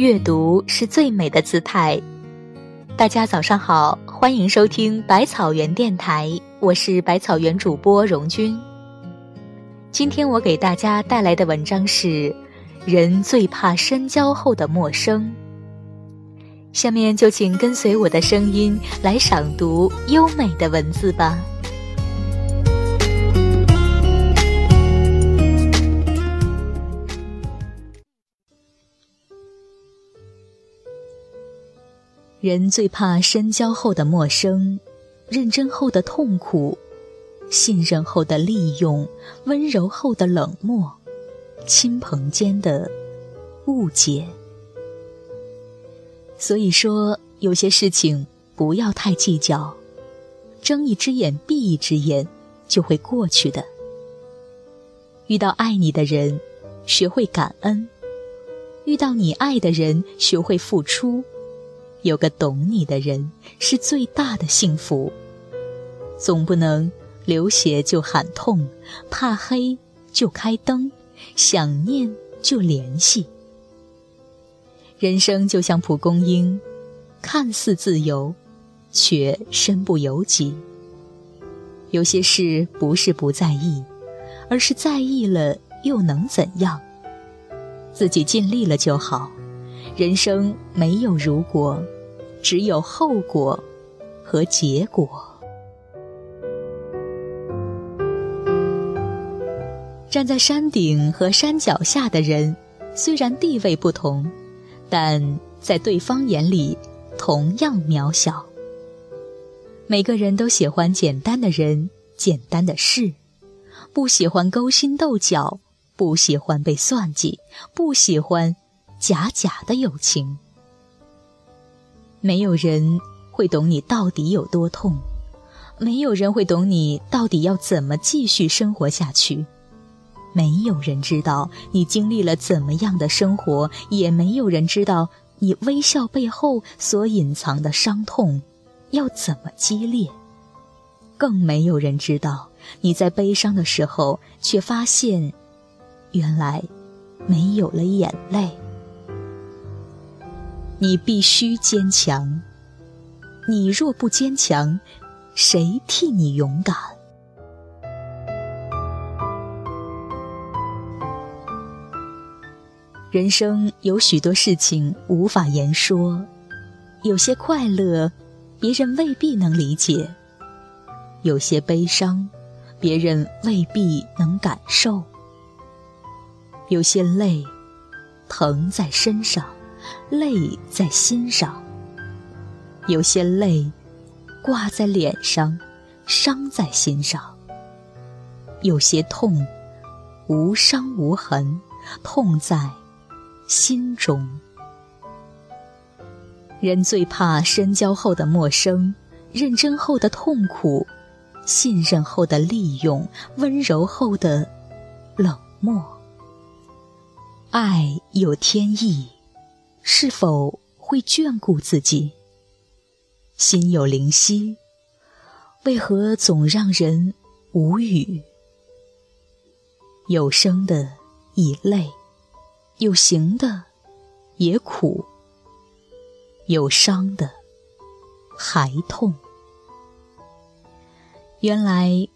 阅读是最美的姿态。大家早上好，欢迎收听百草园电台，我是百草园主播荣君。今天我给大家带来的文章是：人最怕深交后的陌生。下面就请跟随我的声音来赏读优美的文字吧。人最怕深交后的陌生，认真后的痛苦，信任后的利用，温柔后的冷漠，亲朋间的误解。所以说，有些事情不要太计较，睁一只眼闭一只眼就会过去的。遇到爱你的人，学会感恩；遇到你爱的人，学会付出。有个懂你的人是最大的幸福。总不能流血就喊痛，怕黑就开灯，想念就联系。人生就像蒲公英，看似自由，却身不由己。有些事不是不在意，而是在意了又能怎样？自己尽力了就好。人生没有如果，只有后果和结果。站在山顶和山脚下的人，虽然地位不同，但在对方眼里同样渺小。每个人都喜欢简单的人、简单的事，不喜欢勾心斗角，不喜欢被算计，不喜欢。假假的友情，没有人会懂你到底有多痛，没有人会懂你到底要怎么继续生活下去，没有人知道你经历了怎么样的生活，也没有人知道你微笑背后所隐藏的伤痛。要怎么激烈，更没有人知道你在悲伤的时候，却发现，原来没有了眼泪。你必须坚强，你若不坚强，谁替你勇敢？人生有许多事情无法言说，有些快乐，别人未必能理解；有些悲伤，别人未必能感受；有些泪，疼在身上。泪在心上，有些泪挂在脸上，伤在心上；有些痛无伤无痕，痛在心中。人最怕深交后的陌生，认真后的痛苦，信任后的利用，温柔后的冷漠。爱有天意。是否会眷顾自己？心有灵犀，为何总让人无语？有生的已累，有形的也苦，有伤的还痛。原来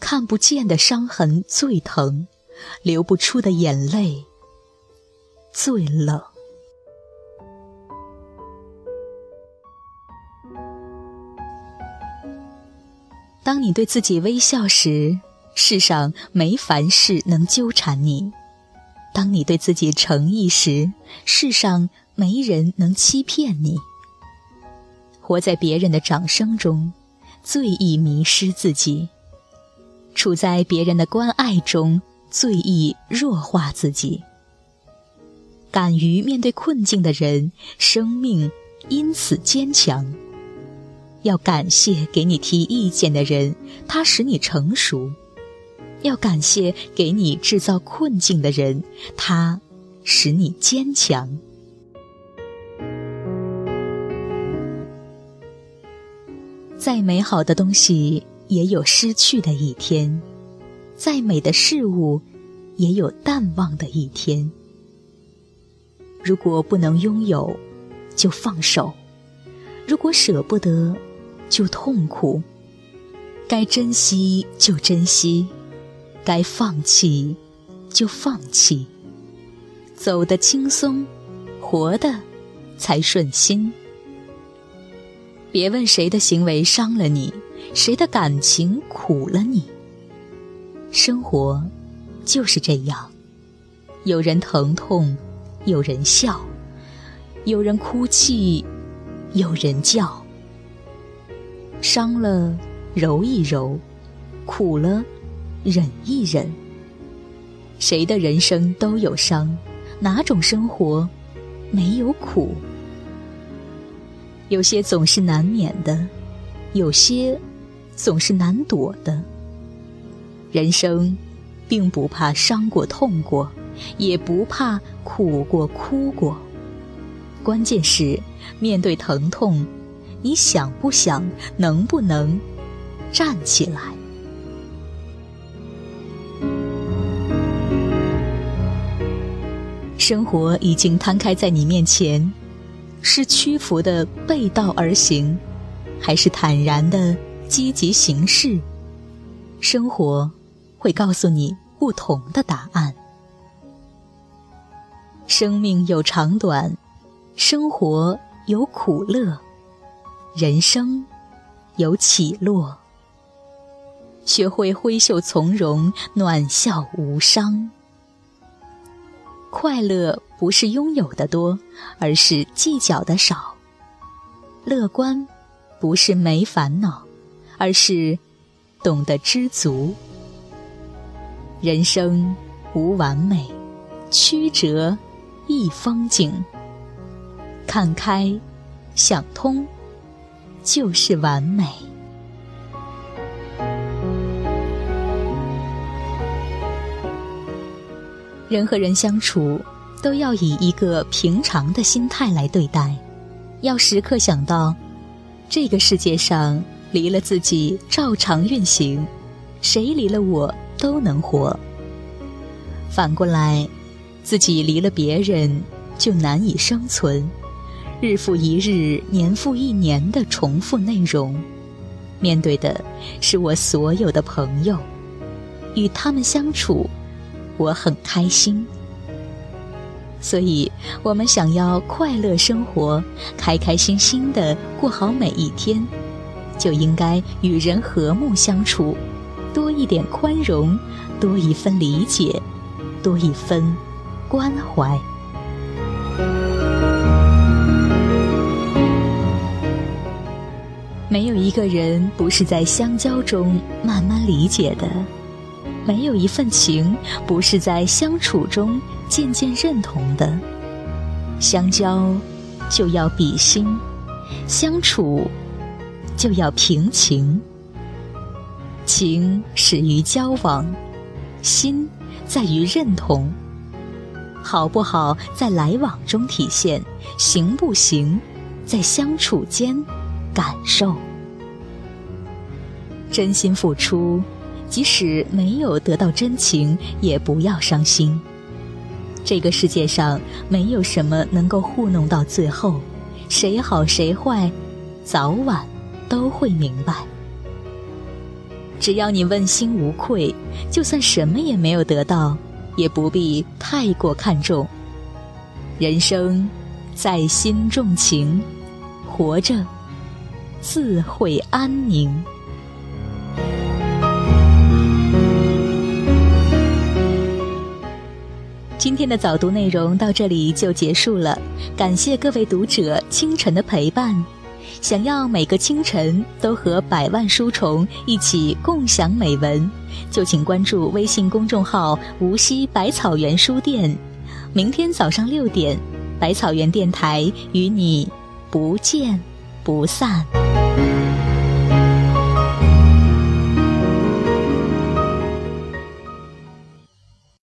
看不见的伤痕最疼，流不出的眼泪最冷。当你对自己微笑时，世上没凡事能纠缠你；当你对自己诚意时，世上没人能欺骗你。活在别人的掌声中，最易迷失自己；处在别人的关爱中，最易弱化自己。敢于面对困境的人，生命因此坚强。要感谢给你提意见的人，他使你成熟；要感谢给你制造困境的人，他使你坚强。再美好的东西也有失去的一天，再美的事物也有淡忘的一天。如果不能拥有，就放手；如果舍不得，就痛苦。该珍惜就珍惜，该放弃就放弃。走得轻松，活的才顺心。别问谁的行为伤了你，谁的感情苦了你。生活就是这样，有人疼痛，有人笑，有人哭泣，有人叫。伤了揉一揉，苦了忍一忍。谁的人生都有伤，哪种生活没有苦？有些总是难免的，有些总是难躲的。人生并不怕伤过、痛过，也不怕苦过、哭过。关键是面对疼痛，你想不想、能不能站起来？生活已经摊开在你面前。是屈服的背道而行，还是坦然的积极行事？生活会告诉你不同的答案。生命有长短，生活有苦乐，人生有起落。学会挥袖从容，暖笑无伤。快乐不是拥有的多，而是计较的少；乐观不是没烦恼，而是懂得知足。人生无完美，曲折亦风景。看开，想通，就是完美。人和人相处，都要以一个平常的心态来对待，要时刻想到，这个世界上离了自己照常运行，谁离了我都能活。反过来，自己离了别人就难以生存，日复一日，年复一年的重复内容，面对的是我所有的朋友，与他们相处。我很开心，所以我们想要快乐生活，开开心心的过好每一天，就应该与人和睦相处，多一点宽容，多一分理解，多一分关怀。没有一个人不是在相交中慢慢理解的。没有一份情不是在相处中渐渐认同的。相交就要比心，相处就要平情。情始于交往，心在于认同。好不好在来往中体现，行不行在相处间感受。真心付出。即使没有得到真情，也不要伤心。这个世界上没有什么能够糊弄到最后，谁好谁坏，早晚都会明白。只要你问心无愧，就算什么也没有得到，也不必太过看重。人生在心重情，活着自会安宁。今天的早读内容到这里就结束了，感谢各位读者清晨的陪伴。想要每个清晨都和百万书虫一起共享美文，就请关注微信公众号“无锡百草园书店”。明天早上六点，百草园电台与你不见不散。